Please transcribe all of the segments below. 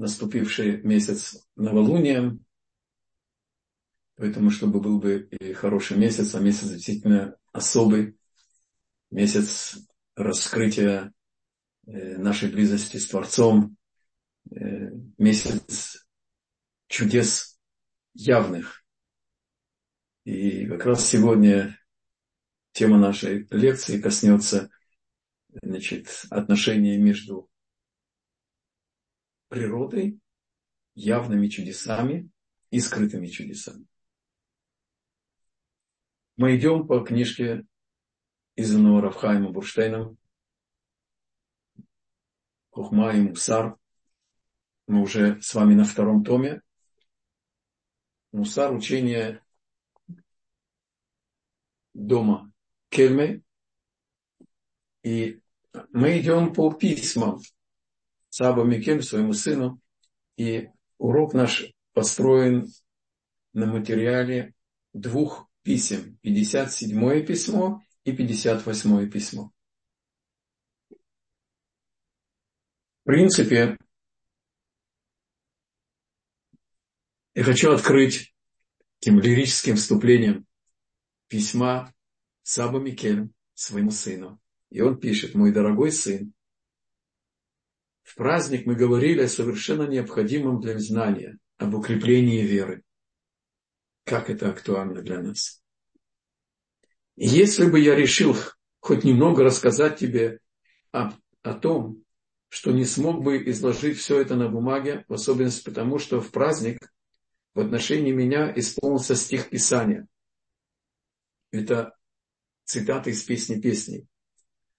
наступивший месяц новолунием, поэтому чтобы был бы и хороший месяц, а месяц действительно особый, месяц раскрытия э, нашей близости с Творцом, э, месяц чудес явных. И как раз сегодня тема нашей лекции коснется значит, отношения между природой, явными чудесами и скрытыми чудесами. Мы идем по книжке изданного Равхайма Бурштейном Хухма и Мусар. Мы уже с вами на втором томе. Мусар – учение дома Кельмы. И мы идем по письмам Саба Микель своему сыну. И урок наш построен на материале двух писем. 57 письмо и 58 письмо. В принципе, я хочу открыть таким лирическим вступлением письма Саба Микель своему сыну. И он пишет, мой дорогой сын, в праздник мы говорили о совершенно необходимом для знания, об укреплении веры. Как это актуально для нас. Если бы я решил хоть немного рассказать тебе о, о том, что не смог бы изложить все это на бумаге, в особенности потому, что в праздник в отношении меня исполнился стих Писания. Это цитата из песни песней.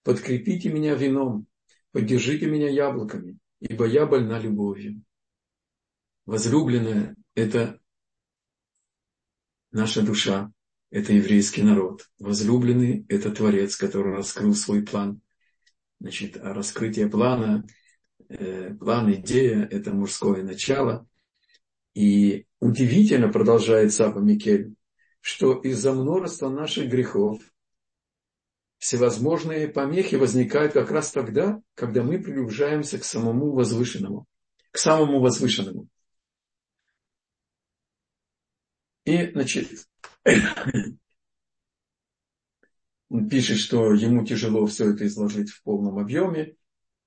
«Подкрепите меня вином, поддержите меня яблоками, ибо я больна любовью». Возлюбленная – это наша душа, это еврейский народ. Возлюбленный – это Творец, который раскрыл свой план. Значит, а раскрытие плана, э, план, идея – это мужское начало. И удивительно, продолжает Сапа Микель, что из-за множества наших грехов всевозможные помехи возникают как раз тогда, когда мы приближаемся к самому возвышенному, к самому возвышенному. И, значит, он пишет, что ему тяжело все это изложить в полном объеме,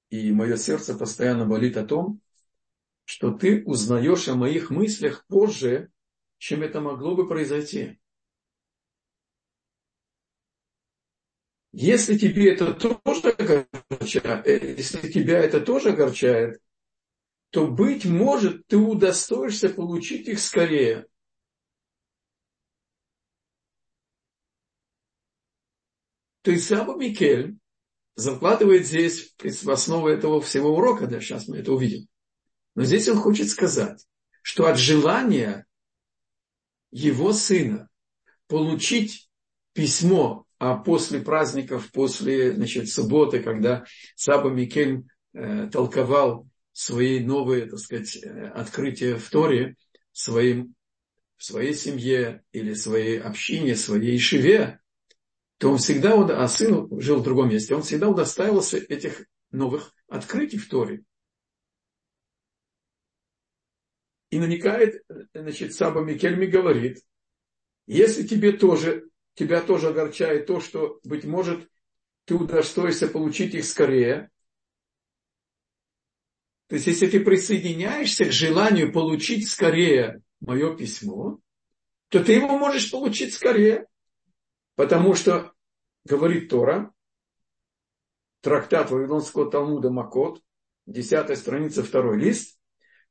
и мое сердце постоянно болит о том, что ты узнаешь о моих мыслях позже, чем это могло бы произойти. Если тебе это тоже огорчает, э, если тебя это тоже огорчает, то, быть может, ты удостоишься получить их скорее. То есть Саба Микель закладывает здесь в основу этого всего урока, да, сейчас мы это увидим. Но здесь он хочет сказать, что от желания его сына получить письмо, а после праздников, после значит, субботы, когда Саба Микель э, толковал свои новые, так сказать, э, открытия в Торе своим, в своей семье или своей общине, своей шиве, то он всегда, а сын жил в другом месте, он всегда удостаивался этих новых открытий в Торе. И намекает, значит, Саба Микельми говорит, если тебе тоже, тебя тоже огорчает то, что, быть может, ты удостоишься получить их скорее, то есть, если ты присоединяешься к желанию получить скорее мое письмо, то ты его можешь получить скорее. Потому что, говорит Тора, трактат Вавилонского Талмуда Макот, 10 страница, второй лист,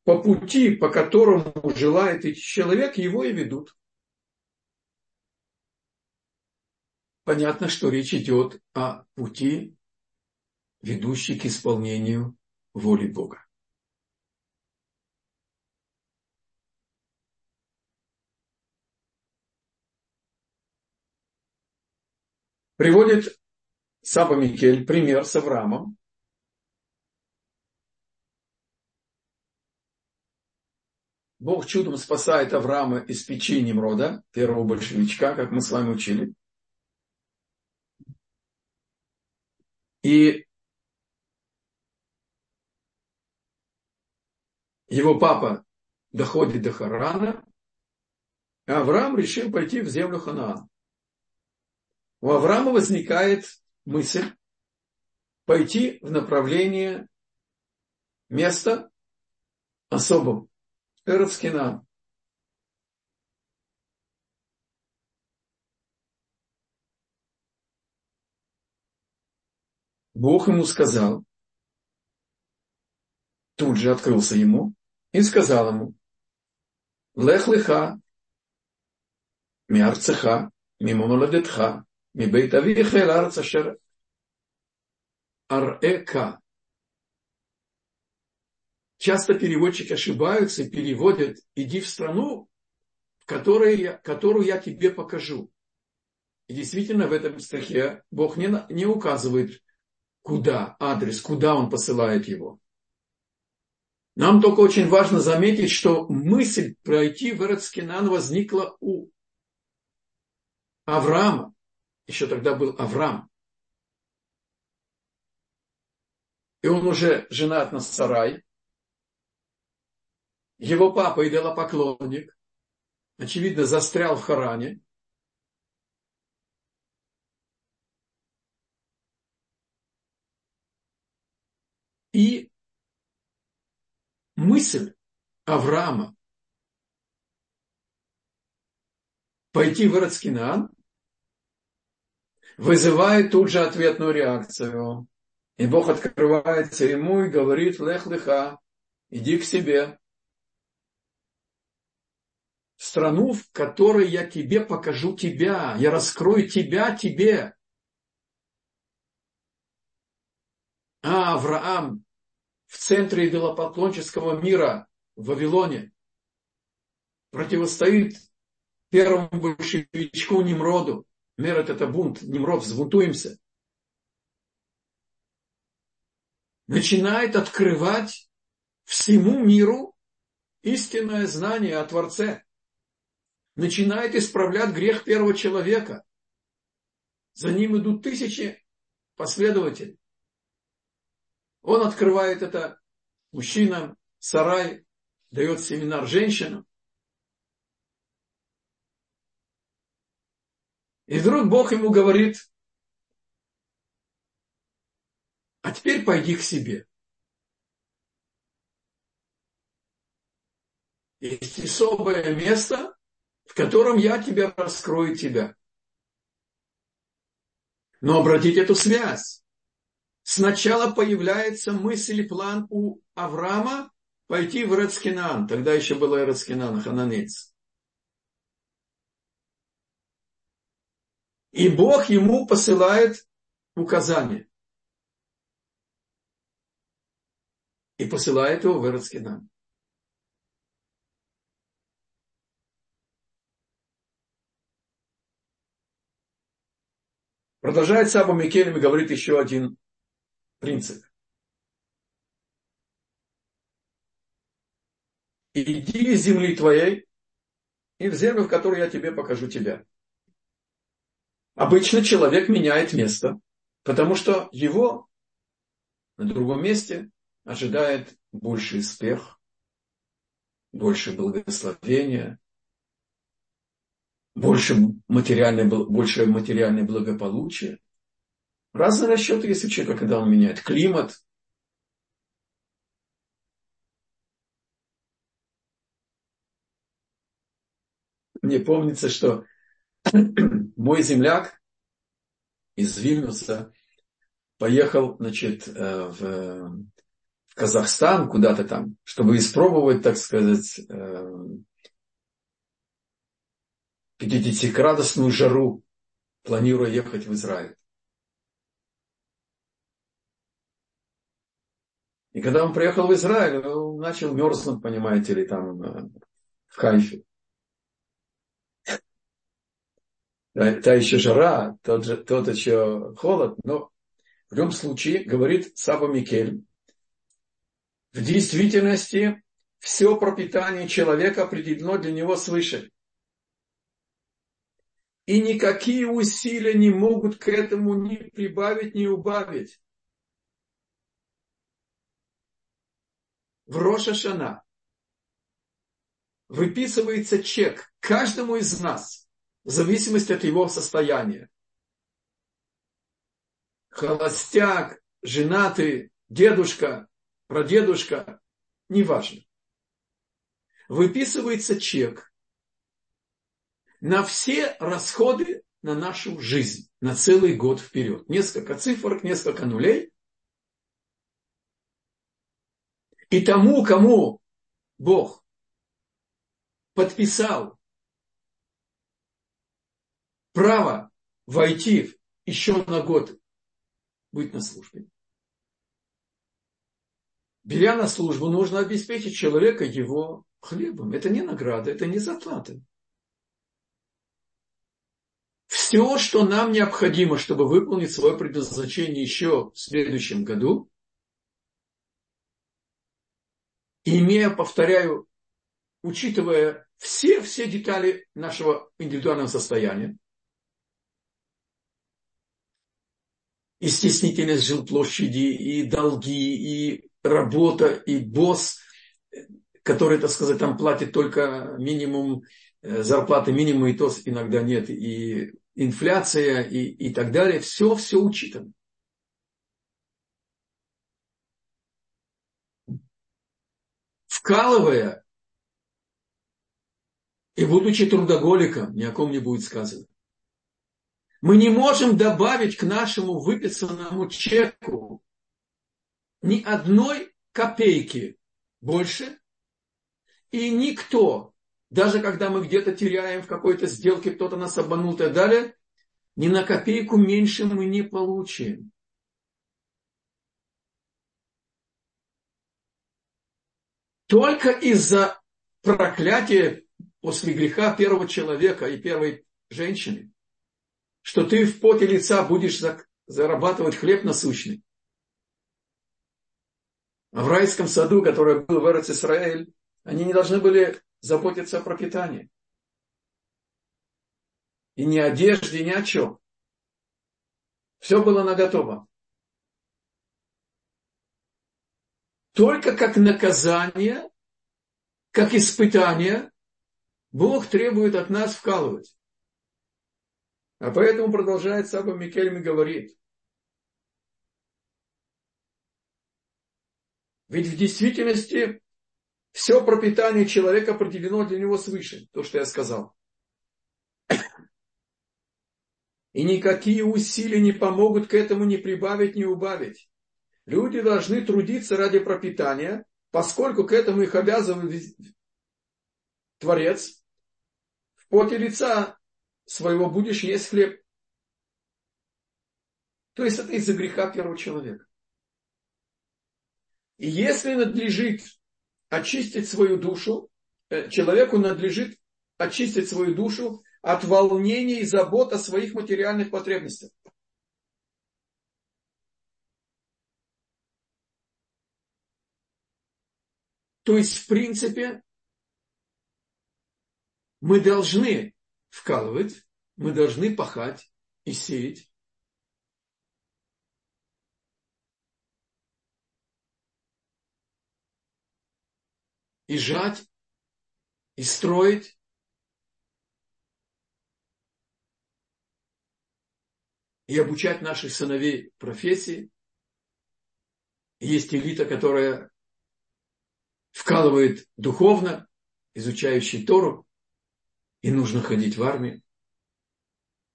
по пути, по которому желает идти человек, его и ведут. Понятно, что речь идет о пути, ведущей к исполнению воли Бога. Приводит Саба Микель пример с Авраамом. Бог чудом спасает Авраама из печи Немрода, первого большевичка, как мы с вами учили. И его папа доходит до Харана, а Авраам решил пойти в землю Ханаан. У Авраама возникает мысль пойти в направлении места особого, Эрцкина. Бог ему сказал, тут же открылся ему и сказал ему, Лех леха, миарцеха, мимо молодетха, ми бейт авиха эл арца шер арека. Часто переводчики ошибаются и переводят «иди в страну, в которой я, которую я тебе покажу». И действительно в этом стихе Бог не, не указывает, куда, адрес, куда он посылает его. Нам только очень важно заметить, что мысль пройти в Эрцкинан возникла у Авраама. Еще тогда был Авраам. И он уже женат на Сарай. Его папа идолопоклонник. Очевидно, застрял в Харане. И мысль Авраама пойти в Эрцкинан вызывает тут же ответную реакцию. И Бог открывается ему и говорит, лех леха, иди к себе. В страну, в которой я тебе покажу тебя, я раскрою тебя тебе. А Авраам в центре идолопоклонческого мира в Вавилоне противостоит первому большевичку Немроду. Мерет это бунт, Немрод, взбунтуемся. Начинает открывать всему миру истинное знание о Творце. Начинает исправлять грех первого человека. За ним идут тысячи последователей. Он открывает это мужчинам, сарай, дает семинар женщинам. И вдруг Бог ему говорит, а теперь пойди к себе. Есть особое место, в котором я тебе раскрою тебя. Но обратите эту связь. Сначала появляется мысль и план у Авраама пойти в Эрцкинан. Тогда еще было Эрцкинан, хананец. И Бог ему посылает указание. И посылает его в Эрцкинан. Продолжает Саба Микелем и говорит еще один принцип. Иди из земли твоей и в землю, в которую я тебе покажу тебя. Обычно человек меняет место, потому что его на другом месте ожидает больший успех, больше благословения, больше материальное, больше материальное благополучие. Разные расчеты есть у человека, когда он меняет климат. Мне помнится, что мой земляк из Вильнюса поехал, значит, э, в, в Казахстан куда-то там, чтобы испробовать, так сказать, 50-градусную э, жару, планируя ехать в Израиль. И когда он приехал в Израиль, он начал мерзнуть, понимаете ли, там э, в Хайфе. Та, еще жара, тот, же, тот еще холод, но в любом случае, говорит Саба Микель, в действительности все пропитание человека определено для него свыше. И никакие усилия не могут к этому ни прибавить, ни убавить. В Роша Шана, выписывается чек каждому из нас в зависимости от его состояния. Холостяк, женатый, дедушка, прадедушка, неважно. Выписывается чек на все расходы на нашу жизнь, на целый год вперед. Несколько цифр, несколько нулей. И тому, кому Бог подписал право войти еще на год быть на службе. Беря на службу, нужно обеспечить человека его хлебом. Это не награда, это не заплата. Все, что нам необходимо, чтобы выполнить свое предназначение еще в следующем году, имея, повторяю, учитывая все-все детали нашего индивидуального состояния, и стеснительность жилплощади, и долги, и работа, и босс, который, так сказать, там платит только минимум э, зарплаты, минимум, и то иногда нет, и инфляция, и, и так далее. Все, все учитано. Вкалывая и будучи трудоголиком, ни о ком не будет сказано. Мы не можем добавить к нашему выписанному чеку ни одной копейки больше, и никто, даже когда мы где-то теряем в какой-то сделке, кто-то нас обманул и так далее, ни на копейку меньше мы не получим. Только из-за проклятия после греха первого человека и первой женщины что ты в поте лица будешь зарабатывать хлеб насущный. А в райском саду, который был в Эрец Исраэль, они не должны были заботиться о пропитании. И ни одежде, ни о чем. Все было наготово. Только как наказание, как испытание, Бог требует от нас вкалывать. А поэтому продолжает Саба Микельми говорит. Ведь в действительности все пропитание человека определено для него свыше, то, что я сказал. И никакие усилия не помогут к этому ни прибавить, ни убавить. Люди должны трудиться ради пропитания, поскольку к этому их обязывает Творец. В поте лица своего будешь есть хлеб. То есть это из-за греха первого человека. И если надлежит очистить свою душу, э, человеку надлежит очистить свою душу от волнений и забот о своих материальных потребностях. То есть, в принципе, мы должны вкалывать, мы должны пахать и сеять. И жать, и строить. И обучать наших сыновей профессии. Есть элита, которая вкалывает духовно, изучающий Тору и нужно ходить в армию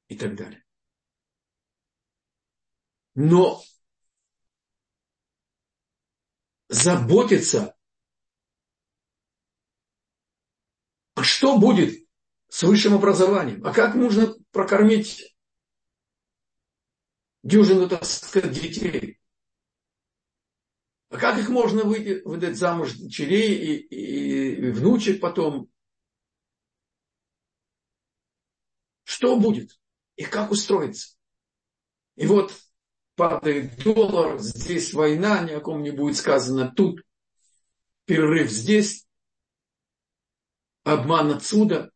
и так далее. Но заботиться, а что будет с высшим образованием, а как нужно прокормить дюжину, так сказать, детей, а как их можно выйти, выдать замуж дочерей и, и, и внучек потом, Что будет? И как устроиться? И вот падает доллар, здесь война, ни о ком не будет сказано тут, перерыв здесь, обман отсюда.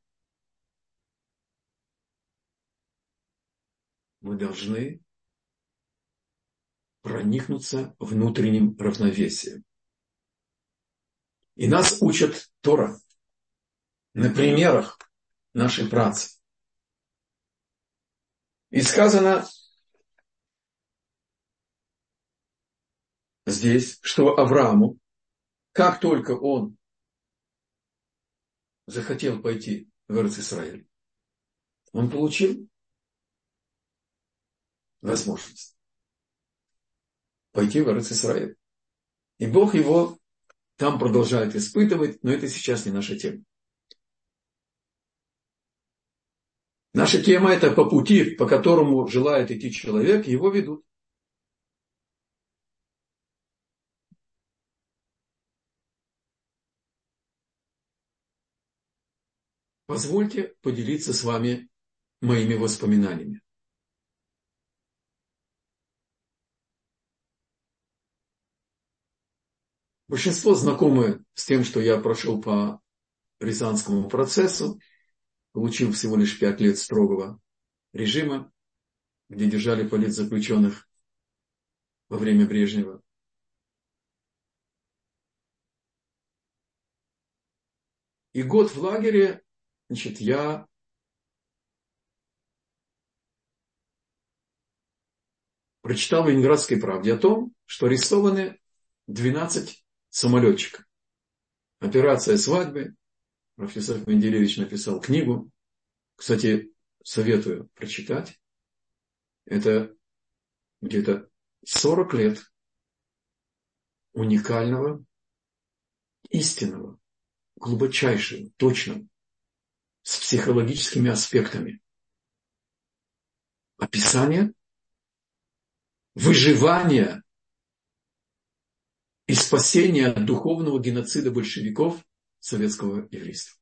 Мы должны проникнуться внутренним равновесием. И нас учат Тора. на примерах нашей працы. И сказано здесь, что Аврааму, как только он захотел пойти в Израиль, он получил возможность пойти в Израиль. И Бог его там продолжает испытывать, но это сейчас не наша тема. Наша тема это по пути, по которому желает идти человек, его ведут. Позвольте поделиться с вами моими воспоминаниями. Большинство знакомы с тем, что я прошел по Рязанскому процессу, получил всего лишь пять лет строгого режима, где держали политзаключенных во время Брежнева. И год в лагере, значит, я прочитал в Ленинградской правде о том, что арестованы 12 самолетчика. Операция свадьбы. Профессор Менделевич написал книгу. Кстати, советую прочитать. Это где-то 40 лет уникального, истинного, глубочайшего, точного, с психологическими аспектами. Описание выживания и спасения от духовного геноцида большевиков советского еврейства.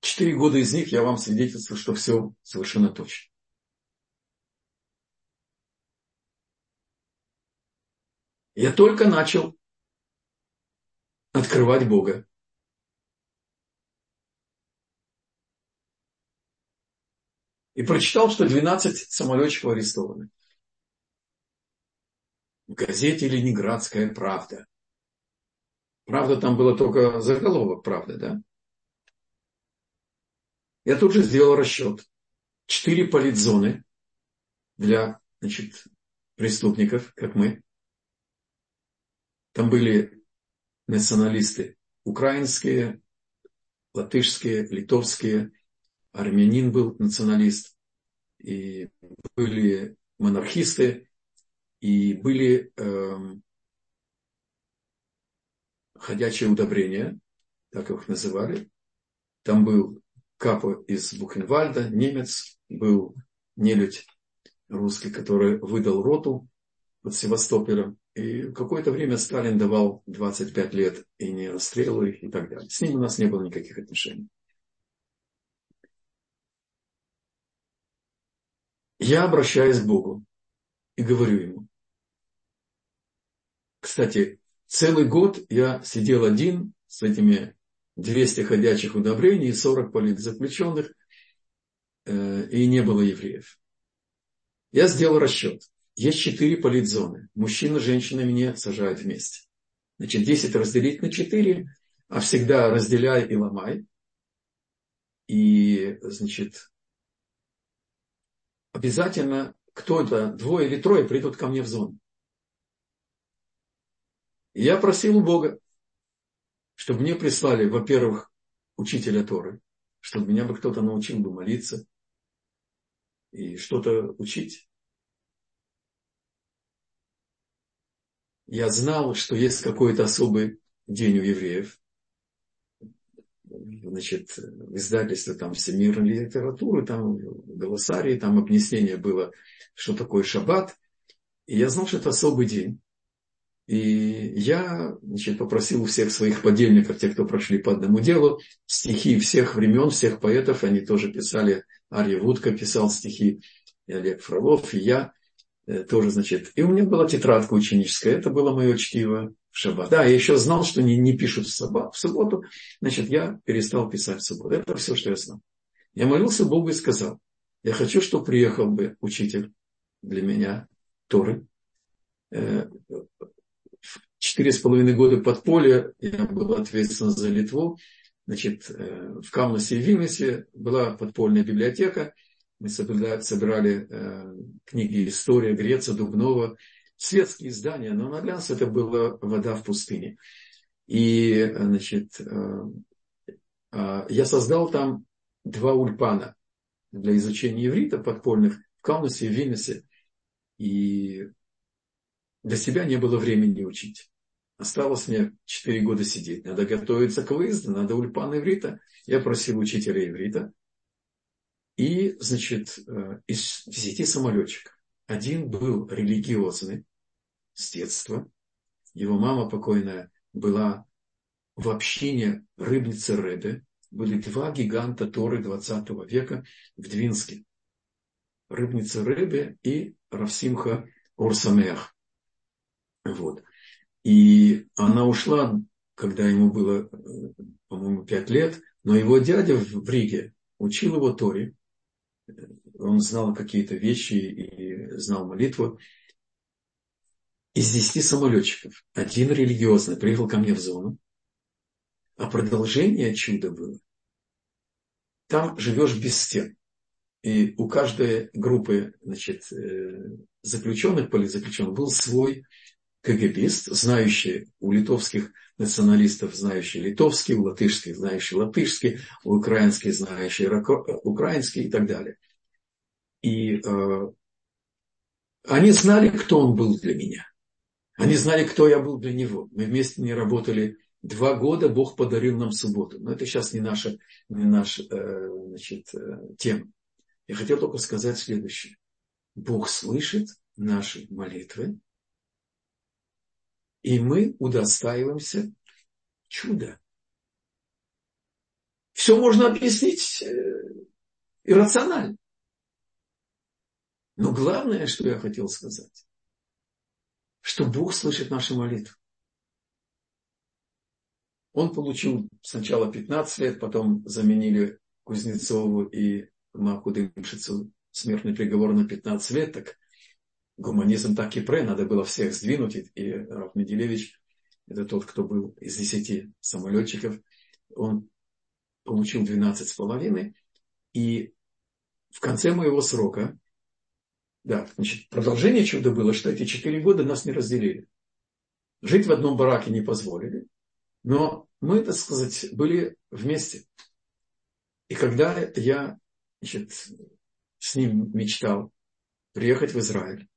Четыре года из них я вам свидетельствую, что все совершенно точно. Я только начал открывать Бога. И прочитал, что 12 самолетчиков арестованы в газете «Ленинградская правда». Правда, там было только заголовок «Правда», да? Я тут же сделал расчет. Четыре политзоны для значит, преступников, как мы. Там были националисты украинские, латышские, литовские, армянин был националист, и были монархисты, и были э, ходячие удобрения, так их называли. Там был Капо из Бухенвальда, немец, был нелюдь русский, который выдал роту под Севастополем. И какое-то время Сталин давал 25 лет и не расстреливал их и так далее. С ним у нас не было никаких отношений. Я обращаюсь к Богу и говорю ему, кстати, целый год я сидел один с этими 200 ходячих удобрений и 40 политзаключенных, э, и не было евреев. Я сделал расчет. Есть четыре политзоны. Мужчина, женщина мне сажают вместе. Значит, 10 разделить на 4, а всегда разделяй и ломай. И, значит, обязательно кто-то, двое или трое придут ко мне в зону я просил у Бога, чтобы мне прислали, во-первых, учителя Торы, чтобы меня бы кто-то научил бы молиться и что-то учить. Я знал, что есть какой-то особый день у евреев. Значит, в издательстве там всемирной литературы, там голосарии, там объяснение было, что такое шаббат. И я знал, что это особый день. И я значит, попросил у всех своих подельников, тех, кто прошли по одному делу, стихи всех времен, всех поэтов, они тоже писали, Арья Вудка писал стихи, и Олег Фролов, и я э, тоже, значит. И у меня была тетрадка ученическая, это было мое чтиво шаббат. Да, я еще знал, что не, не пишут в, саббат, в субботу, значит, я перестал писать в субботу. Это все, что я знал. Я молился Богу и сказал, я хочу, чтобы приехал бы учитель для меня Торы, э, четыре с половиной года подполья, я был ответственен за Литву, значит, э, в Каунасе и Вильнюсе была подпольная библиотека. Мы собирали э, книги «История», «Греция», «Дубнова», светские издания, но на глянц это была вода в пустыне. И, значит, э, э, я создал там два ульпана для изучения иврита подпольных в Каунасе и Вильнюсе. И для себя не было времени учить. Осталось мне 4 года сидеть. Надо готовиться к выезду, надо ульпан иврита. Я просил учителя иврита. И, значит, э, из 10 самолетчиков. Один был религиозный с детства. Его мама покойная была в общине рыбницы Рэбе. Были два гиганта Торы 20 века в Двинске. Рыбница Рэбе и Равсимха Орсамех. Вот. И она ушла, когда ему было, по-моему, пять лет, но его дядя в Риге учил его Торе. Он знал какие-то вещи и знал молитву. Из десяти самолетчиков один религиозный приехал ко мне в зону, а продолжение чуда было. Там живешь без стен. И у каждой группы значит, э, заключенных, политзаключенных, был свой КГБист, знающий у литовских националистов, знающий литовский, у латышских, знающий латышский, у украинских, знающий украинский и так далее. И э, они знали, кто он был для меня. Они знали, кто я был для него. Мы вместе не работали два года, Бог подарил нам субботу. Но это сейчас не наша, не наша э, значит, э, тема. Я хотел только сказать следующее. Бог слышит наши молитвы, и мы удостаиваемся чуда. Все можно объяснить э, иррационально. Но главное, что я хотел сказать, что Бог слышит наши молитвы. Он получил сначала 15 лет, потом заменили Кузнецову и Маку Дымшицу смертный приговор на 15 лет, так гуманизм так и пре, надо было всех сдвинуть. И Раф Меделевич, это тот, кто был из десяти самолетчиков, он получил 12 с половиной. И в конце моего срока, да, значит, продолжение чуда было, что эти четыре года нас не разделили. Жить в одном бараке не позволили. Но мы, так сказать, были вместе. И когда я значит, с ним мечтал приехать в Израиль,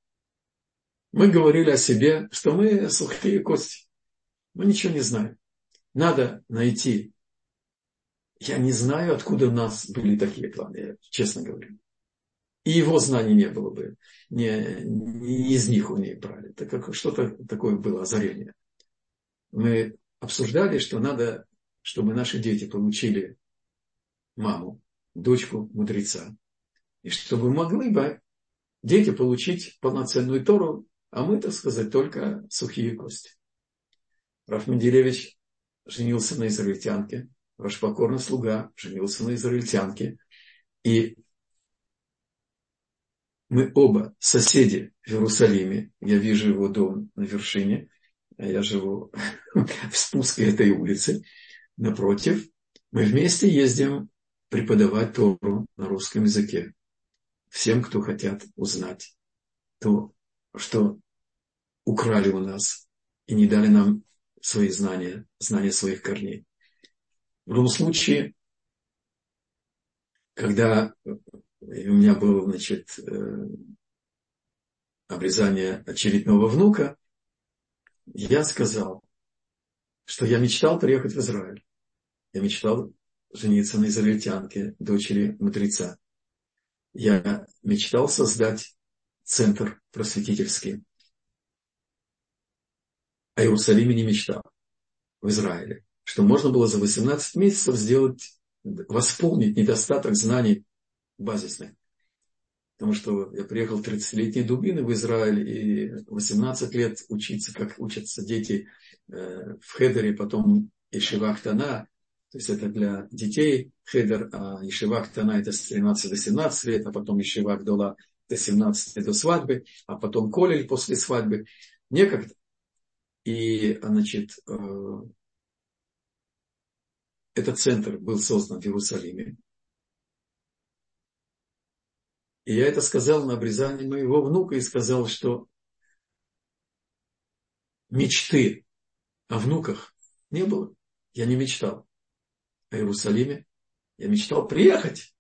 мы говорили о себе, что мы сухие кости. Мы ничего не знаем. Надо найти. Я не знаю, откуда у нас были такие планы, я честно говорю. И его знаний не было бы. Не, не из них он не брали. Так как что-то такое было, озарение. Мы обсуждали, что надо, чтобы наши дети получили маму, дочку мудреца. И чтобы могли бы дети получить полноценную Тору а мы, так сказать, только сухие кости. Раф Менделевич женился на израильтянке, ваш покорный слуга женился на израильтянке, и мы оба соседи в Иерусалиме. Я вижу его дом на вершине, а я живу в спуске этой улицы. Напротив, мы вместе ездим преподавать Тору на русском языке. Всем, кто хотят узнать то, что украли у нас и не дали нам свои знания, знания своих корней. В любом случае, когда у меня было, значит, э, обрезание очередного внука, я сказал, что я мечтал приехать в Израиль. Я мечтал жениться на израильтянке, дочери мудреца. Я мечтал создать центр просветительский. О Иерусалиме не мечтал. В Израиле. Что можно было за 18 месяцев сделать, восполнить недостаток знаний базисных. Потому что я приехал 30-летней дубины в Израиль и 18 лет учиться, как учатся дети э, в Хедере, потом Ишивах Тана. То есть это для детей Хедер, а Ишивах Тана это с 13 до 17 лет, а потом Ишивах Дола до 17 до свадьбы, а потом колель после свадьбы. Некогда. И, значит, э, этот центр был создан в Иерусалиме. И я это сказал на обрезании моего внука и сказал, что мечты о внуках не было. Я не мечтал о Иерусалиме. Я мечтал приехать.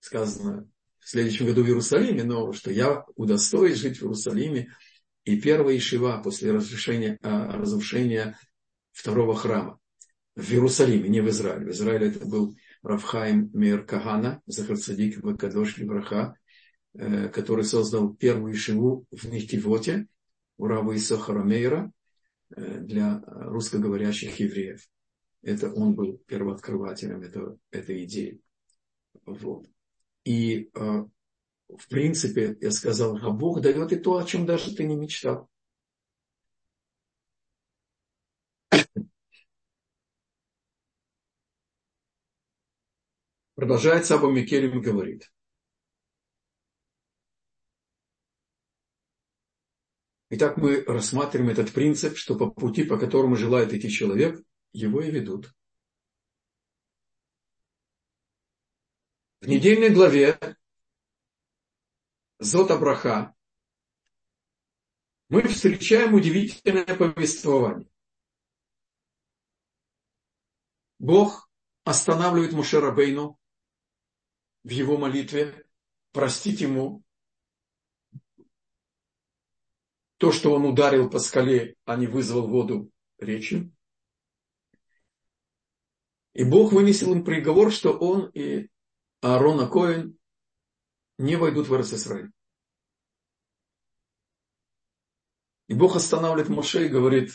Сказано в следующем году в Иерусалиме, но что я удостоюсь жить в Иерусалиме. И первая Ишива после разрушения, а, разрушения второго храма в Иерусалиме, не в Израиле. В Израиле это был Равхайм Мир Кагана, Захарцадик Вакадош Левраха, э, который создал первую Ишиву в Нихтивоте, у Рава Исахара Мейра, э, для русскоговорящих евреев. Это он был первооткрывателем этого, этой идеи. Вот. И э, в принципе, я сказал, а Бог дает и то, о чем даже ты не мечтал. Продолжает Саба Микелем говорит. Итак, мы рассматриваем этот принцип, что по пути, по которому желает идти человек, его и ведут. В недельной главе Зот Абраха мы встречаем удивительное повествование. Бог останавливает Мушерабейну в его молитве, простить ему то, что он ударил по скале, а не вызвал воду речи. И Бог вынесел им приговор, что он и Аарон Коэн не войдут в Иерусалим. И Бог останавливает Моше и говорит,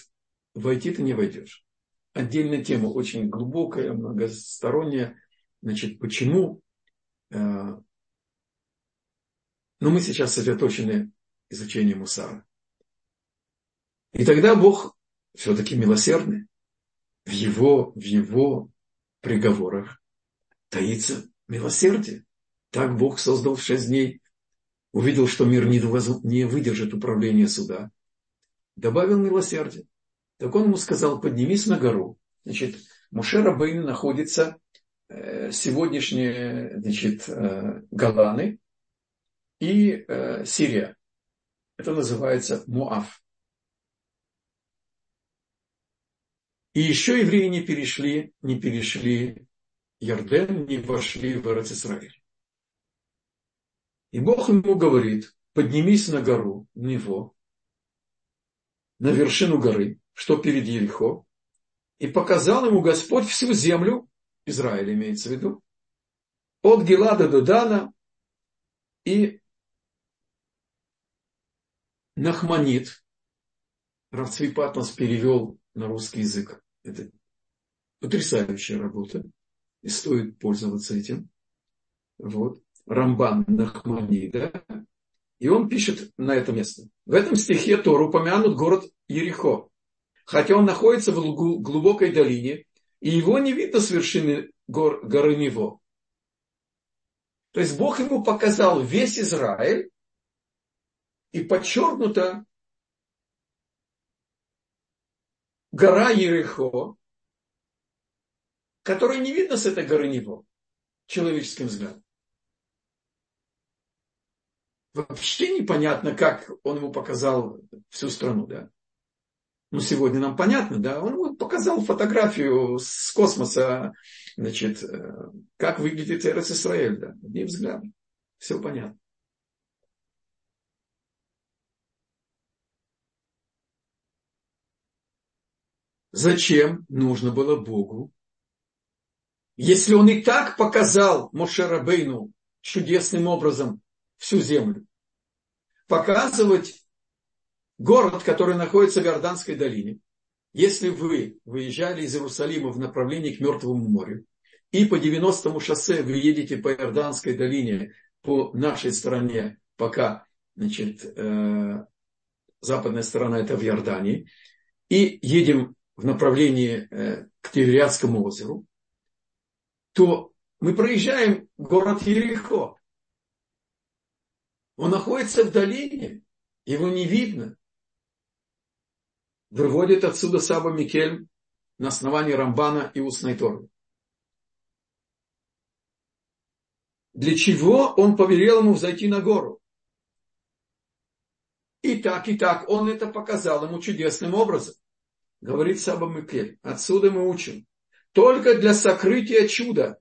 войти ты не войдешь. Отдельная тема, очень глубокая, многосторонняя. Значит, почему но мы сейчас сосредоточены изучением Мусара. И тогда Бог все-таки милосердный. В его, в его приговорах таится милосердие. Так Бог создал в шесть дней. Увидел, что мир не выдержит управления суда. Добавил милосердие. Так он ему сказал, поднимись на гору. Значит, Мушера Бейн находится Э, сегодняшние значит, э, Голаны и э, Сирия. Это называется Муав. И еще евреи не перешли, не перешли Ярден, не вошли в Израиль. И Бог ему говорит, поднимись на гору, него, на вершину горы, что перед Ерехо, и показал ему Господь всю землю, Израиль имеется в виду, от Гелада до Дана и Нахманит. Равцвипат нас перевел на русский язык. Это потрясающая работа. И стоит пользоваться этим. Вот. Рамбан Нахманида. И он пишет на это место. В этом стихе Тор упомянут город Ерехо. Хотя он находится в глубокой долине, и его не видно с вершины гор, горы Него. То есть Бог ему показал весь Израиль, и подчеркнуто гора Ерехо, которая не видно с этой горы Него человеческим взглядом. Вообще непонятно, как он ему показал всю страну, да? Ну, сегодня нам понятно, да, он вот показал фотографию с космоса, значит, э, как выглядит Эрес Исраэль, да, одним взглядом. Все понятно. Зачем нужно было Богу, если он и так показал Мошерабейну чудесным образом всю землю, показывать город, который находится в Иорданской долине, если вы выезжали из Иерусалима в направлении к Мертвому морю, и по 90-му шоссе вы едете по Иорданской долине по нашей стороне, пока значит, э, западная сторона это в Иордании, и едем в направлении э, к Тивериадскому озеру, то мы проезжаем город Ерехо. Он находится в долине, его не видно выводит отсюда Саба Микель на основании Рамбана и устной Торы. Для чего он повелел ему взойти на гору? И так, и так, он это показал ему чудесным образом. Говорит Саба Микель, отсюда мы учим. Только для сокрытия чуда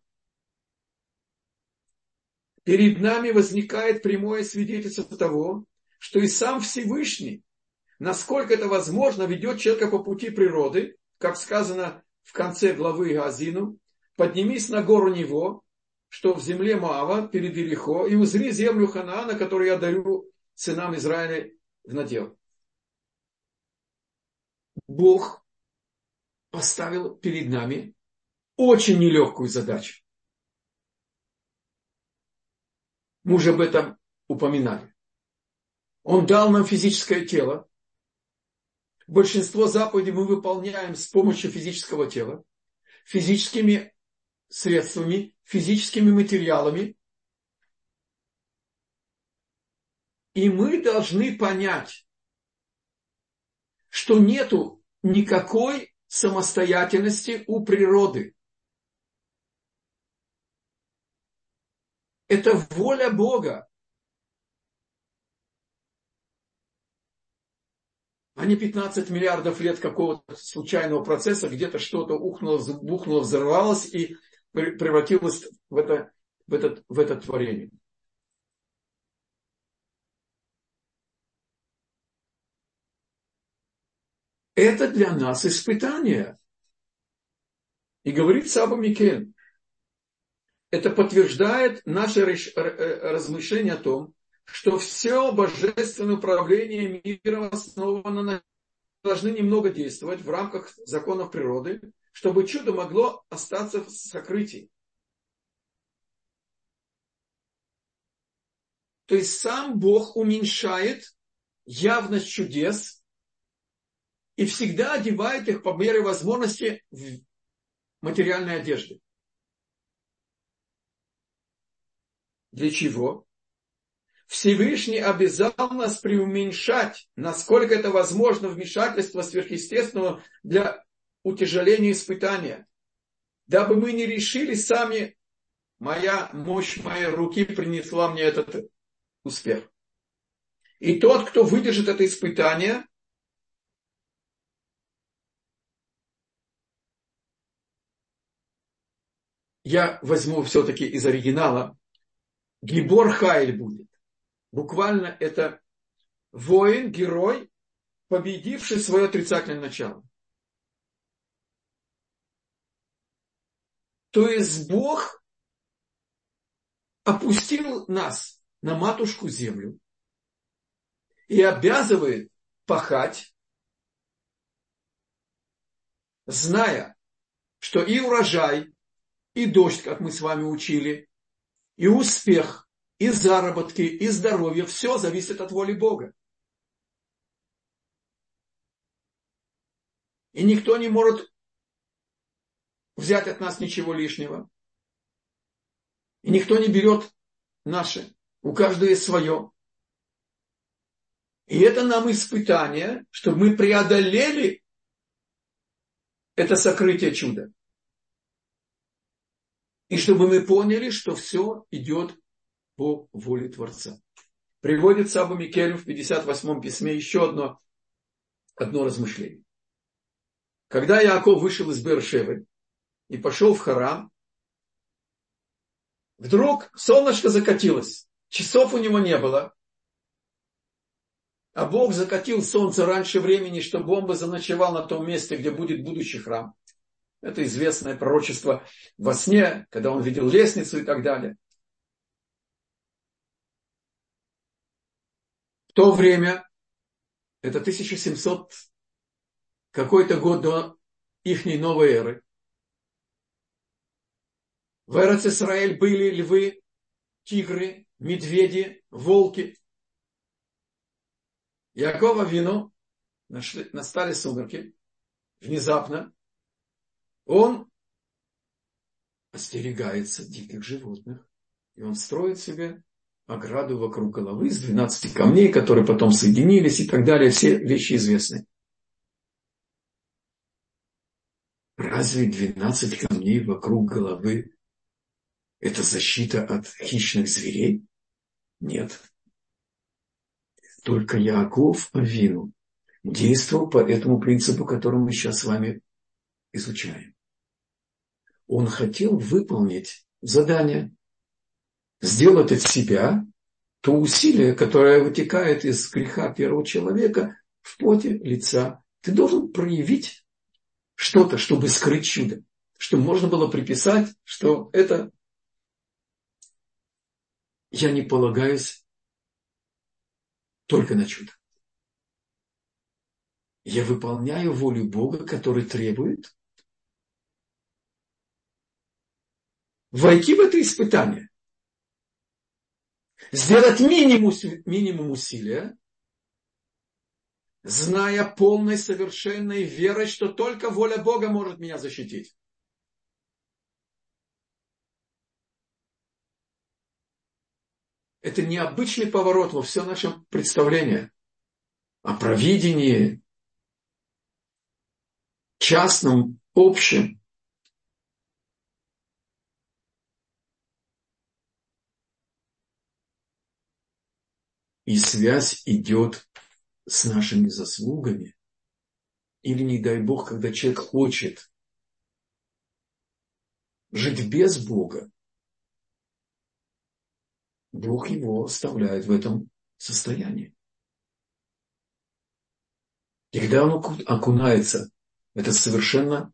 перед нами возникает прямое свидетельство того, что и сам Всевышний насколько это возможно, ведет человека по пути природы, как сказано в конце главы Газину, поднимись на гору Него, что в земле Маава перед Илихо, и узри землю Ханаана, которую я дарю сынам Израиля в надел. Бог поставил перед нами очень нелегкую задачу. Мы уже об этом упоминали. Он дал нам физическое тело. Большинство заповедей мы выполняем с помощью физического тела, физическими средствами, физическими материалами. И мы должны понять, что нету никакой самостоятельности у природы. Это воля Бога. А не 15 миллиардов лет какого-то случайного процесса, где-то что-то ухнуло, бухнуло, взорвалось и превратилось в это, в это, в это творение. Это для нас испытание. И говорит Саба Микен. Это подтверждает наше размышление о том, что все божественное управление миром основано на должны немного действовать в рамках законов природы, чтобы чудо могло остаться в сокрытии. То есть сам Бог уменьшает явность чудес и всегда одевает их по мере возможности в материальной одежды. Для чего? Всевышний обязал нас преуменьшать, насколько это возможно, вмешательство сверхъестественного для утяжеления испытания. Дабы мы не решили сами, моя мощь моей руки принесла мне этот успех. И тот, кто выдержит это испытание, я возьму все-таки из оригинала, Гибор Хайль будет. Буквально это воин, герой, победивший свое отрицательное начало. То есть Бог опустил нас на матушку землю и обязывает пахать, зная, что и урожай, и дождь, как мы с вами учили, и успех и заработки, и здоровье, все зависит от воли Бога. И никто не может взять от нас ничего лишнего. И никто не берет наше. У каждого есть свое. И это нам испытание, чтобы мы преодолели это сокрытие чуда. И чтобы мы поняли, что все идет по воле Творца. Приводит Саба Микелем в 58-м письме еще одно, одно размышление. Когда Яков вышел из Бершевы и пошел в Харам, вдруг солнышко закатилось, часов у него не было, а Бог закатил солнце раньше времени, чтобы он бы заночевал на том месте, где будет будущий храм. Это известное пророчество во сне, когда он видел лестницу и так далее. То время, это 1700 какой-то год до их новой эры, в Эрец Исраэль были львы, тигры, медведи, волки. Якова вину нашли, настали сумерки, внезапно, он остерегается диких животных, и он строит себе ограду вокруг головы из 12 камней, которые потом соединились и так далее. Все вещи известны. Разве 12 камней вокруг головы это защита от хищных зверей? Нет. Только Яков Авину действовал по этому принципу, который мы сейчас с вами изучаем. Он хотел выполнить задание, сделать от себя то усилие, которое вытекает из греха первого человека в поте лица. Ты должен проявить что-то, чтобы скрыть чудо, чтобы можно было приписать, что это я не полагаюсь только на чудо. Я выполняю волю Бога, который требует войти в это испытание. Сделать минимум, минимум усилия, зная полной совершенной верой, что только воля Бога может меня защитить. Это необычный поворот во всем нашем представлении о провидении, частном, общем. И связь идет с нашими заслугами. Или, не дай Бог, когда человек хочет жить без Бога, Бог его оставляет в этом состоянии. И когда он окунается в этот совершенно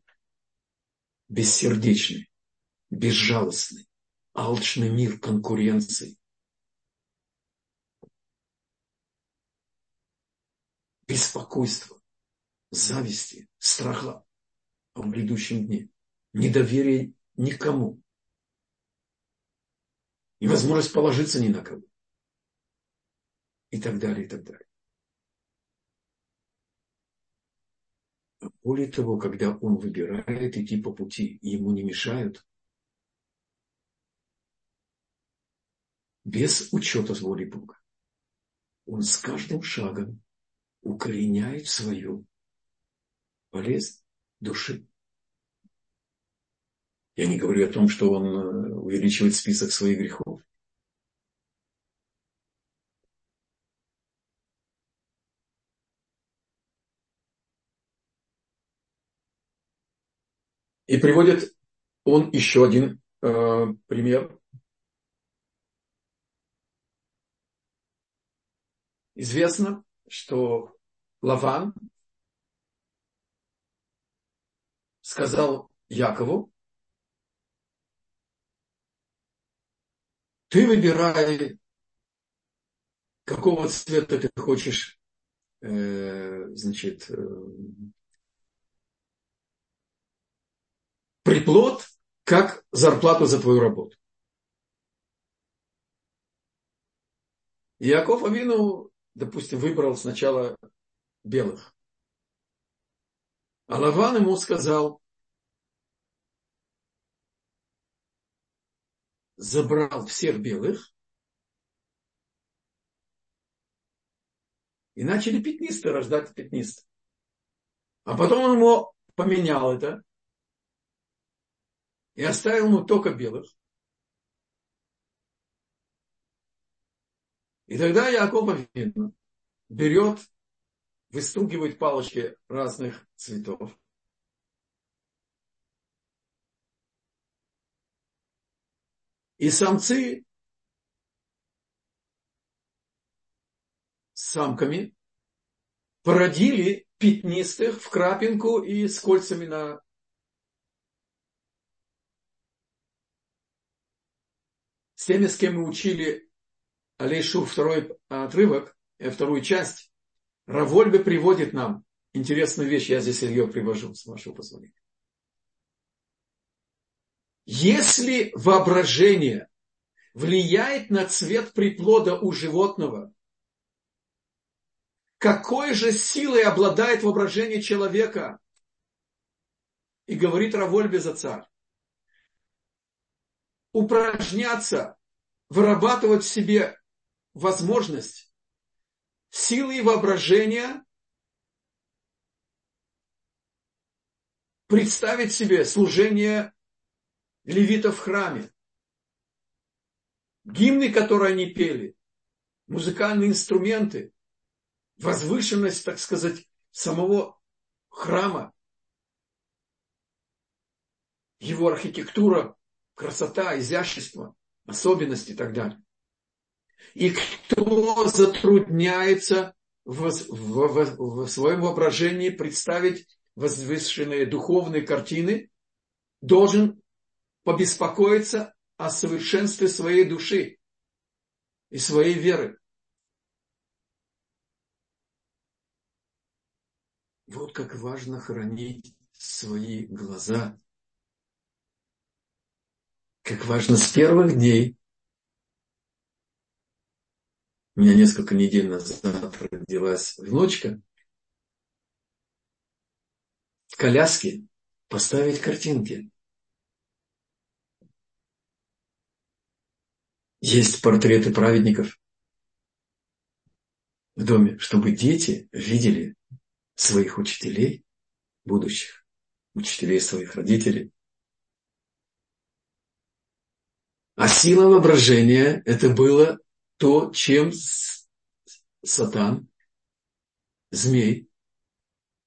бессердечный, безжалостный, алчный мир конкуренции, беспокойства, зависти, страха о грядущем дне, недоверия никому, невозможность положиться ни на кого. И так далее, и так далее. А более того, когда он выбирает идти по пути, ему не мешают, без учета с волей Бога, он с каждым шагом укореняет свою болезнь души. Я не говорю о том, что он э, увеличивает список своих грехов. И приводит он еще один э, пример. Известно, что Лаван сказал Якову, Ты выбирай, какого цвета ты хочешь, э, значит, э, приплод, как зарплату за твою работу. Яков Авину, допустим, выбрал сначала белых. А Лаван ему сказал, забрал всех белых, и начали пятнисты рождать пятнист. А потом он ему поменял это и оставил ему только белых. И тогда Яков Авину берет, выстругивает палочки разных цветов. И самцы с самками породили пятнистых в крапинку и с кольцами на с теми, с кем мы учили Алейшу второй отрывок, э, вторую часть, Равольбе приводит нам интересную вещь, я здесь ее привожу, с вашего позволения. Если воображение влияет на цвет приплода у животного, какой же силой обладает воображение человека? И говорит Равольбе за царь. Упражняться, вырабатывать в себе возможность силы и воображения представить себе служение левитов в храме, гимны, которые они пели, музыкальные инструменты, возвышенность, так сказать, самого храма, его архитектура, красота, изящество, особенности и так далее. И кто затрудняется в, в, в, в своем воображении представить возвышенные духовные картины, должен побеспокоиться о совершенстве своей души и своей веры. Вот как важно хранить свои глаза. Как важно с первых дней. У меня несколько недель назад родилась внучка. В коляске поставить картинки. Есть портреты праведников в доме, чтобы дети видели своих учителей, будущих, учителей своих родителей. А сила воображения – это было то, чем Сатан, змей,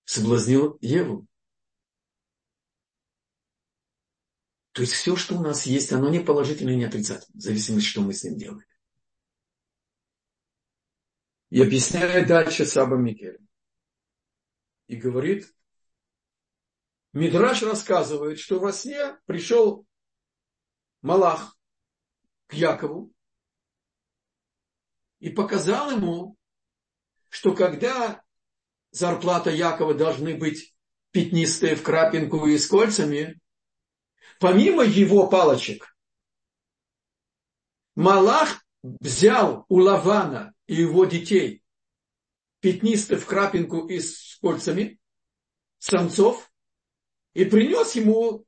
соблазнил Еву. То есть все, что у нас есть, оно не положительное, не отрицательное, в зависимости, что мы с ним делаем. И объясняет дальше Саба Микель и говорит, Мидраш рассказывает, что во сне пришел Малах к Якову и показал ему, что когда зарплата Якова должны быть пятнистые в крапинку и с кольцами, помимо его палочек, Малах взял у Лавана и его детей пятнистые в крапинку и с кольцами самцов и принес ему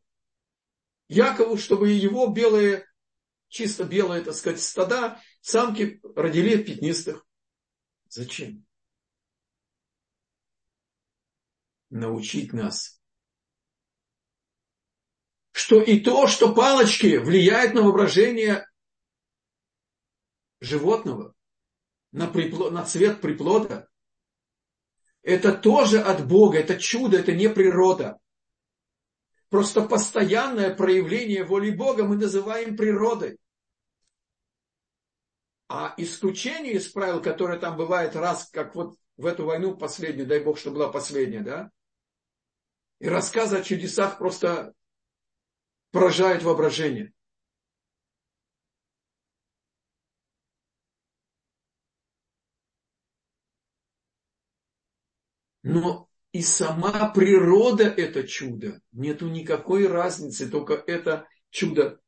Якову, чтобы его белые, чисто белые, так сказать, стада, самки родили пятнистых. Зачем? Научить нас, что и то, что палочки влияют на воображение животного, на, приплод, на цвет приплода, это тоже от Бога, это чудо, это не природа. Просто постоянное проявление воли Бога мы называем природой. А исключение из правил, которое там бывает раз, как вот в эту войну последнюю, дай Бог, что была последняя, да? И рассказы о чудесах просто поражают воображение. Но и сама природа это чудо. Нету никакой разницы, только это чудо,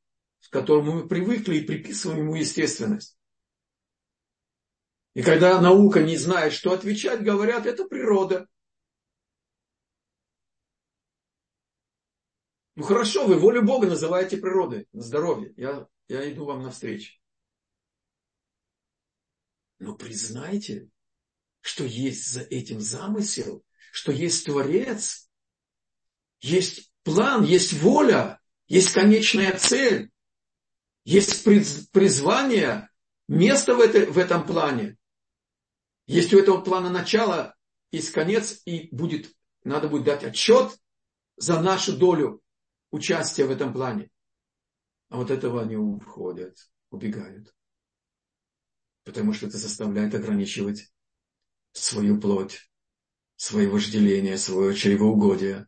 к которому мы привыкли и приписываем ему естественность. И когда наука не знает, что отвечать, говорят, это природа. Ну хорошо, вы волю Бога называете природой, здоровье. Я, я иду вам навстречу. Но признайте, что есть за этим замысел, что есть Творец, есть план, есть воля, есть конечная цель, есть призвание, место в, этой, в этом плане. Есть у этого плана начало, есть конец, и будет, надо будет дать отчет за нашу долю участия в этом плане. А вот этого они уходят, убегают. Потому что это заставляет ограничивать свою плоть, свое вожделение, свое чревоугодие.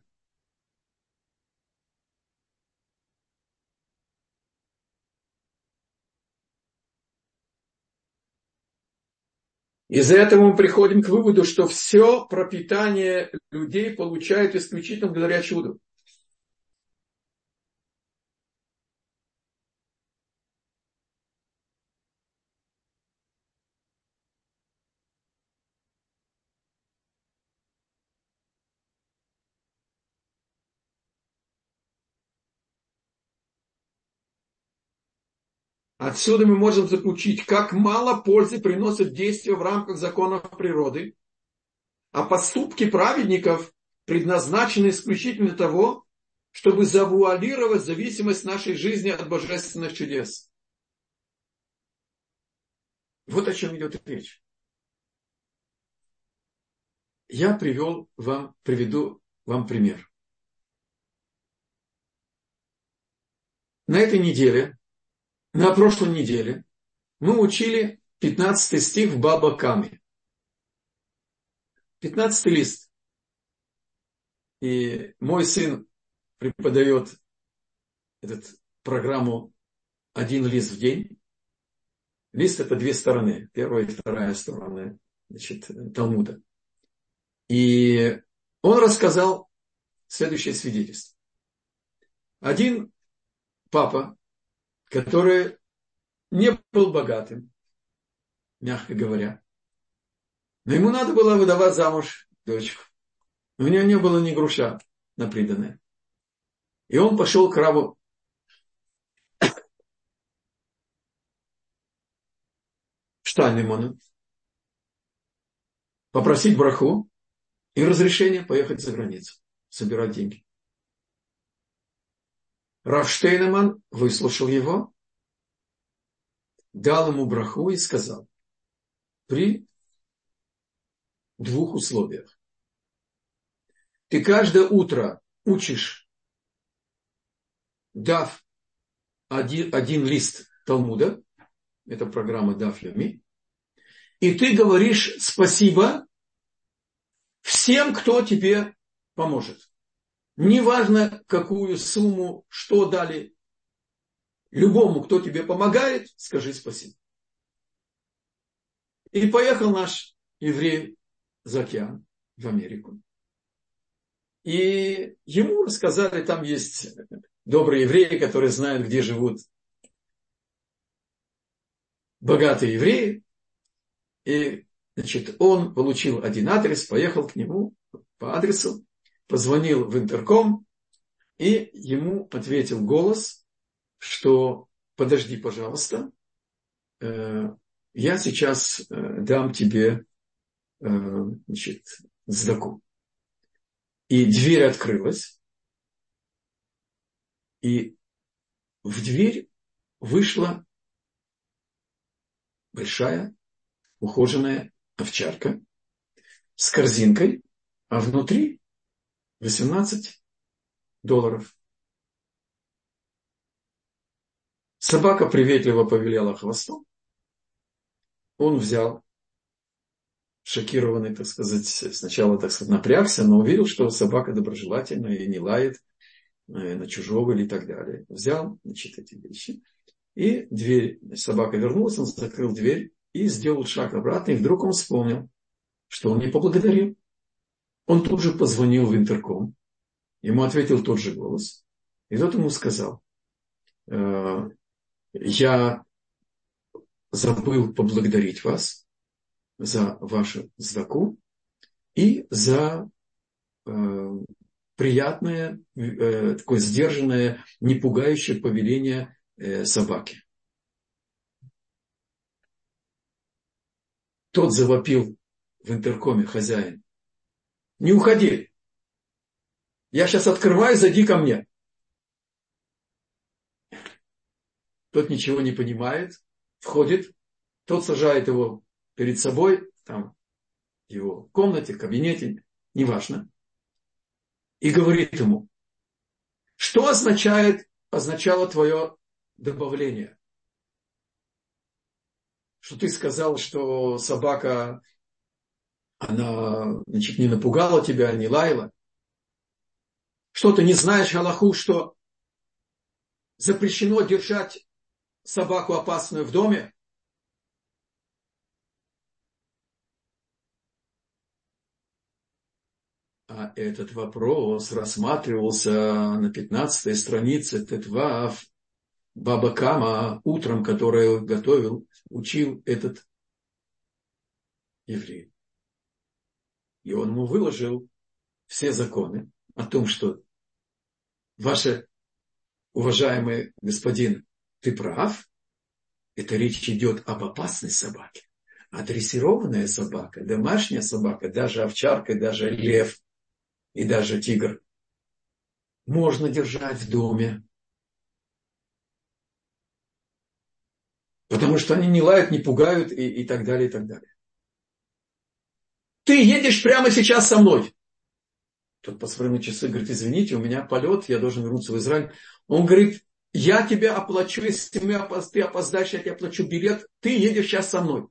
Из-за этого мы приходим к выводу, что все пропитание людей получают исключительно благодаря чуду. Отсюда мы можем заключить, как мало пользы приносят действия в рамках законов природы, а поступки праведников предназначены исключительно для того, чтобы завуалировать зависимость нашей жизни от божественных чудес. Вот о чем идет речь. Я привел вам, приведу вам пример. На этой неделе, на прошлой неделе, мы учили 15 стих в Баба Каме. 15 лист. И мой сын преподает эту программу один лист в день. Лист это две стороны. Первая и вторая сторона значит, Талмуда. И он рассказал следующее свидетельство. Один папа, который не был богатым, мягко говоря, но ему надо было выдавать замуж дочку. У него не было ни груша на приданное. И он пошел к рабу Штайнеману попросить браху и разрешение поехать за границу, собирать деньги. Раф Штейнеман выслушал его, дал ему браху и сказал, при двух условиях. Ты каждое утро учишь, дав один, один лист Талмуда, это программа Дав Ями, и ты говоришь спасибо всем, кто тебе поможет. Неважно, какую сумму, что дали. Любому, кто тебе помогает, скажи спасибо. И поехал наш еврей за океан в Америку. И ему рассказали, там есть добрые евреи, которые знают, где живут богатые евреи. И Значит, он получил один адрес, поехал к нему по адресу, позвонил в интерком, и ему ответил голос, что подожди, пожалуйста, э, я сейчас э, дам тебе э, значит, сдаку. И дверь открылась, и в дверь вышла большая, ухоженная овчарка с корзинкой, а внутри 18 долларов. Собака приветливо повелела хвостом. Он взял, шокированный, так сказать, сначала, так сказать, напрягся, но увидел, что собака доброжелательная и не лает э, на чужого или так далее. Взял, значит, эти вещи. И дверь, собака вернулась, он закрыл дверь и сделал шаг обратно, и вдруг он вспомнил, что он не поблагодарил. Он тут же позвонил в интерком, ему ответил тот же голос, и тот ему сказал, «Э, я забыл поблагодарить вас за вашу сдаку и за э, приятное, э, такое сдержанное, не пугающее повеление собаки. Тот завопил в интеркоме хозяин. Не уходи. Я сейчас открываю, зайди ко мне. Тот ничего не понимает, входит, тот сажает его перед собой, там, в его комнате, кабинете, неважно, и говорит ему, что означает, означало твое добавление? что ты сказал, что собака, она значит, не напугала тебя, не лаяла. Что ты не знаешь Аллаху, что запрещено держать собаку опасную в доме? А этот вопрос рассматривался на 15 странице Тетвав Баба Кама утром, которое готовил, учил этот еврей. И он ему выложил все законы о том, что ваше уважаемый господин, ты прав, это речь идет об опасной собаке. А дрессированная собака, домашняя собака, даже овчарка, даже лев и даже тигр можно держать в доме. Потому что они не лают, не пугают и, и так далее, и так далее. Ты едешь прямо сейчас со мной. Тот посмотрел на часы, говорит, извините, у меня полет, я должен вернуться в Израиль. Он говорит, я тебе оплачу, если ты опоздаешь, я тебе оплачу билет, ты едешь сейчас со мной.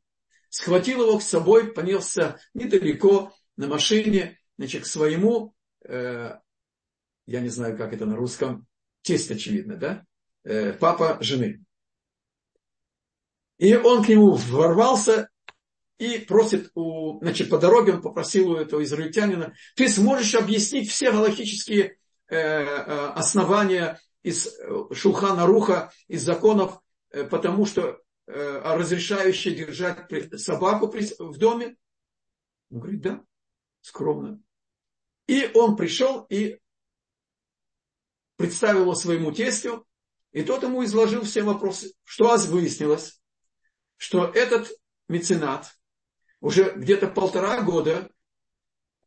Схватил его с собой, понесся недалеко на машине, значит, к своему, э, я не знаю, как это на русском, тесть, очевидно, да? Э, папа жены. И он к нему ворвался и просит, у, значит, по дороге он попросил у этого израильтянина, ты сможешь объяснить все галактические э, э, основания из э, Шулхана Руха, из законов, э, потому что э, разрешающие держать собаку в доме? Он говорит, да, скромно. И он пришел и представил его своему тестю, и тот ему изложил все вопросы. Что выяснилось? Что этот меценат уже где-то полтора года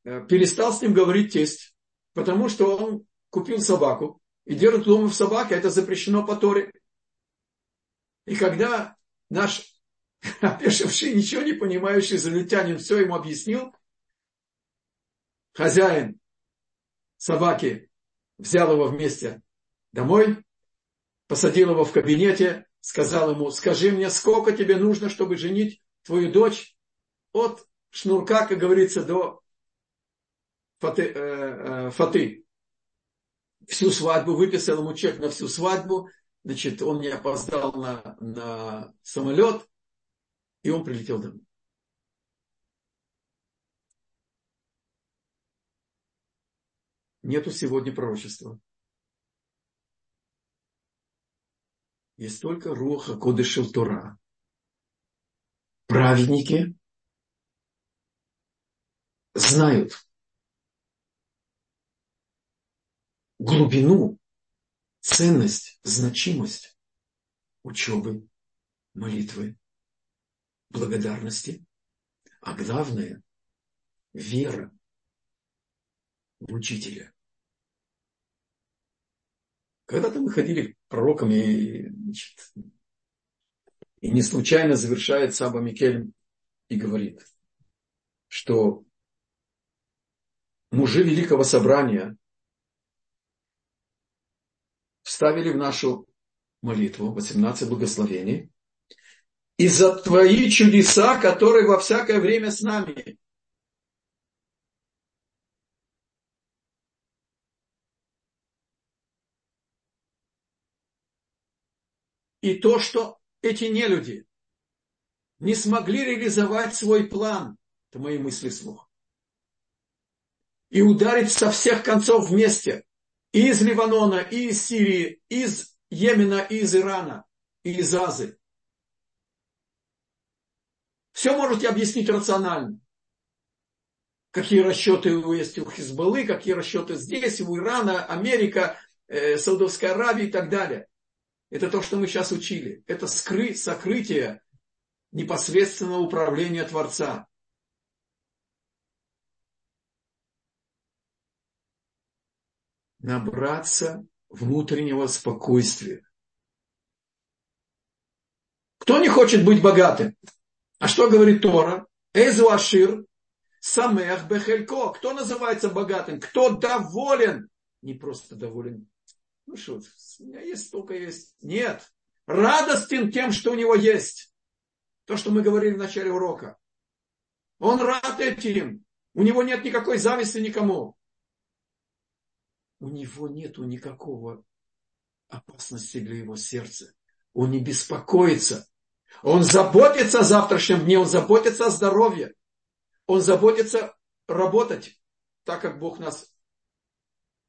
перестал с ним говорить тесть, потому что он купил собаку, и держат дома в собаке, это запрещено по Торе. И когда наш опешивший, ничего не понимающий израильтянин все ему объяснил, хозяин собаки взял его вместе домой, посадил его в кабинете, сказал ему, скажи мне, сколько тебе нужно, чтобы женить твою дочь от шнурка, как говорится, до фаты. Э, э, фаты всю свадьбу, выписал ему чек на всю свадьбу, значит, он не опоздал на, на самолет, и он прилетел домой. Нету сегодня пророчества. Есть только Руха Кодышел Тора. Праведники знают, глубину, ценность, значимость учебы, молитвы, благодарности, а главное – вера в учителя. Когда-то мы ходили к пророкам, и, значит, и не случайно завершает Саба Микель и говорит, что мужи Великого Собрания вставили в нашу молитву 18 благословений. И за твои чудеса, которые во всякое время с нами. И то, что эти нелюди не смогли реализовать свой план, это мои мысли слух, и ударить со всех концов вместе – и из Ливанона, и из Сирии, из Йемена, и из Ирана, и из Азы. Все можете объяснить рационально. Какие расчеты есть у Хизбаллы, какие расчеты здесь, у Ирана, Америка, э, Саудовская Аравия и так далее. Это то, что мы сейчас учили. Это скры, сокрытие непосредственного управления Творца. Набраться внутреннего спокойствия. Кто не хочет быть богатым? А что говорит Тора? Эзу Ашир, Самех Бехелько. Кто называется богатым? Кто доволен? Не просто доволен. Ну что, у меня есть столько есть. Нет. Радостен тем, что у него есть. То, что мы говорили в начале урока. Он рад этим. У него нет никакой зависти никому у него нет никакого опасности для его сердца. Он не беспокоится. Он заботится о завтрашнем дне, он заботится о здоровье. Он заботится работать так, как Бог нас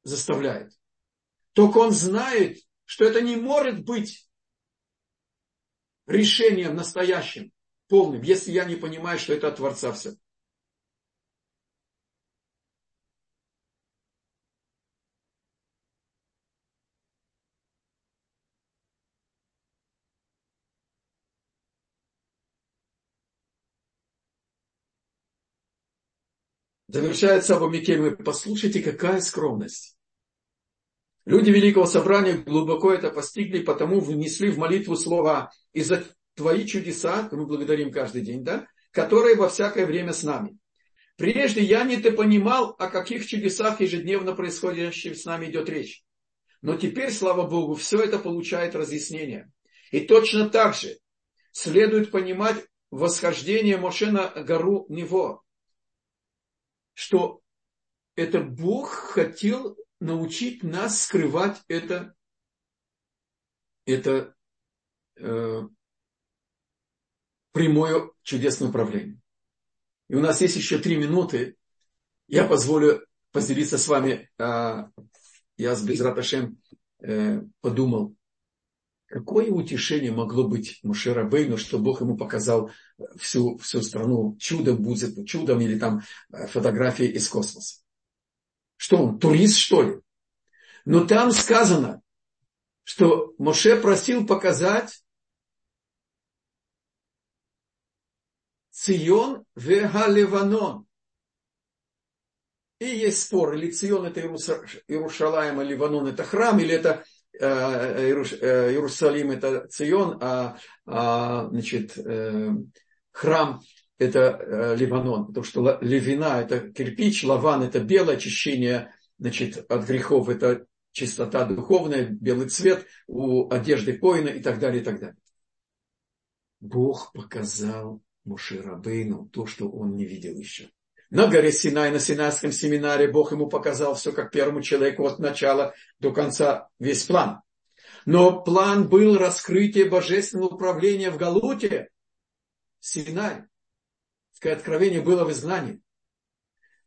заставляет. Только он знает, что это не может быть решением настоящим, полным, если я не понимаю, что это от Творца все. Завершает Саба Микель, послушайте, какая скромность. Люди Великого Собрания глубоко это постигли, потому внесли в молитву слова «И за твои чудеса, мы благодарим каждый день, да, которые во всякое время с нами. Прежде я не ты понимал, о каких чудесах ежедневно происходящих с нами идет речь. Но теперь, слава Богу, все это получает разъяснение. И точно так же следует понимать восхождение Моше на гору Него, что это Бог хотел научить нас скрывать это, это э, прямое чудесное управление. И у нас есть еще три минуты. Я позволю поделиться с вами. Э, я с Безраташем э, подумал, какое утешение могло быть Муше Рабейну, что Бог ему показал всю, всю страну чудом, будет чудом или там э, фотографии из космоса. Что он, турист что ли? Но там сказано, что Моше просил показать Цион вега Ливанон. И есть спор, или Цион это Иерушалаем, а Ливанон это храм, или это э, э, Иерусалим это Цион, а, а значит, э, храм это Ливанон, потому что Левина это кирпич, Лаван это белое очищение значит, от грехов, это чистота духовная, белый цвет у одежды коина и так далее, и так далее. Бог показал Муше Рабейну то, что он не видел еще. На горе Синай, на Синайском семинаре Бог ему показал все как первому человеку от начала до конца, весь план. Но план был раскрытие божественного управления в Галуте, Синай. Откровение было в изгнании.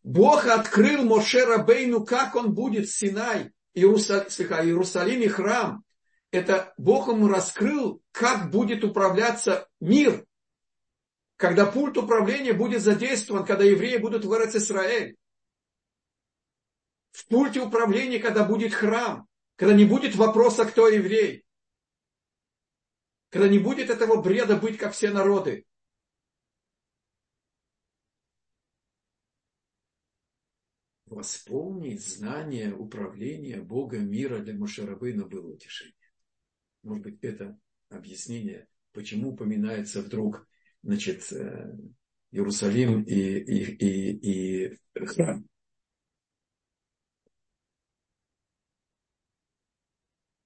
Бог открыл Моше Рабейну, как он будет Синай, Иерусалим, Иерусалим и храм. Это Бог ему раскрыл, как будет управляться мир когда пульт управления будет задействован, когда евреи будут в Израиль. В пульте управления, когда будет храм, когда не будет вопроса, кто еврей. Когда не будет этого бреда быть, как все народы. Восполнить знание управления Бога мира для Мушарабына было утешение. Может быть, это объяснение, почему упоминается вдруг значит, э, Иерусалим и, и, и, и храм.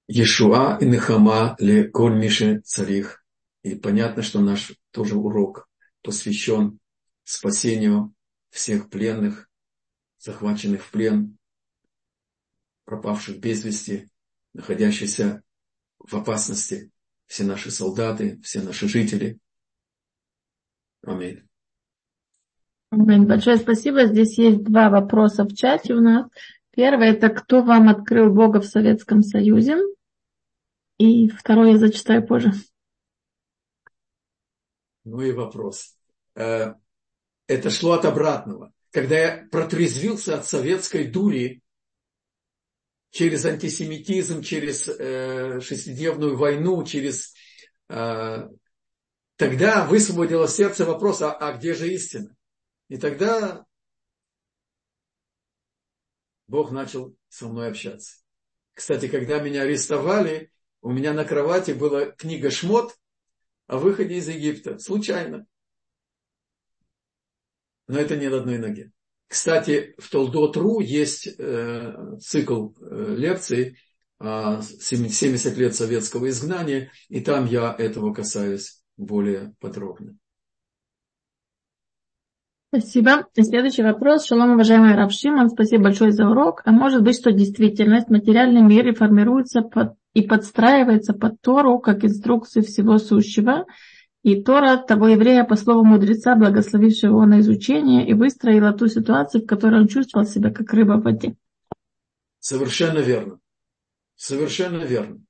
Ешуа и Нехама ле коль царих. И понятно, что наш тоже урок посвящен спасению всех пленных, захваченных в плен, пропавших без вести, находящихся в опасности, все наши солдаты, все наши жители – Аминь. Аминь. Большое спасибо. Здесь есть два вопроса в чате у нас. Первый – это кто вам открыл Бога в Советском Союзе? И второй я зачитаю позже. Ну и вопрос. Э, это шло от обратного. Когда я протрезвился от советской дури через антисемитизм, через э, шестидневную войну, через э, тогда высвободило сердце вопрос, а, а где же истина? И тогда Бог начал со мной общаться. Кстати, когда меня арестовали, у меня на кровати была книга «Шмот» о выходе из Египта. Случайно. Но это не на одной ноге. Кстати, в Толдот.ру есть э, цикл э, лекций э, 70 лет советского изгнания, и там я этого касаюсь более подробно. Спасибо. И следующий вопрос. Шалом, уважаемый Раб Шимон, спасибо большое за урок. А может быть, что действительность, материальный мир и формируется под, и подстраивается под Тору, как инструкции всего сущего, и Тора того еврея, по слову мудреца, благословившего его на изучение, и выстроила ту ситуацию, в которой он чувствовал себя как рыба в воде. Совершенно верно. Совершенно верно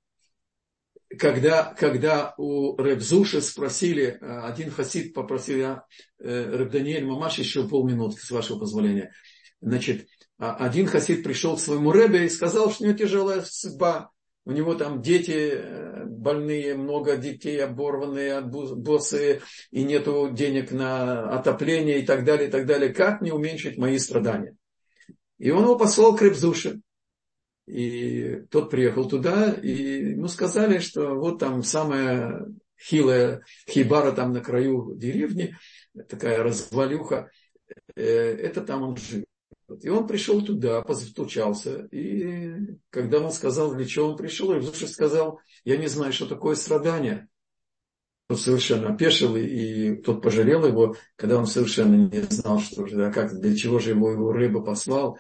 когда, когда у Ребзуши спросили, э, один хасид попросил я, э, Реб Даниэль Мамаш, еще полминутки, с вашего позволения. Значит, а один хасид пришел к своему Ребе и сказал, что у него тяжелая судьба. У него там дети э, больные, много детей оборванные, боссы, и нету денег на отопление и так далее, и так далее. Как мне уменьшить мои страдания? И он его послал к Ребзуше. И тот приехал туда, и ему сказали, что вот там самое хилая хибара там на краю деревни, такая развалюха, э, это там он живет. И он пришел туда, постучался, и когда он сказал, для чего он пришел, Равзуша сказал, я не знаю, что такое страдание. Он совершенно опешил, и тот пожалел его, когда он совершенно не знал, что же, да, как, для чего же его, его рыба послал,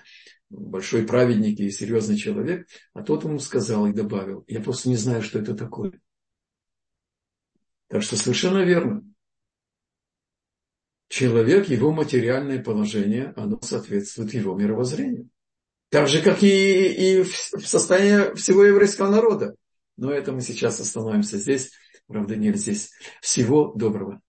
большой праведник и серьезный человек, а тот ему сказал и добавил, я просто не знаю, что это такое. Так что совершенно верно. Человек, его материальное положение, оно соответствует его мировоззрению. Так же, как и, и в состоянии всего еврейского народа. Но это мы сейчас остановимся здесь. Правда, нет здесь. Всего доброго.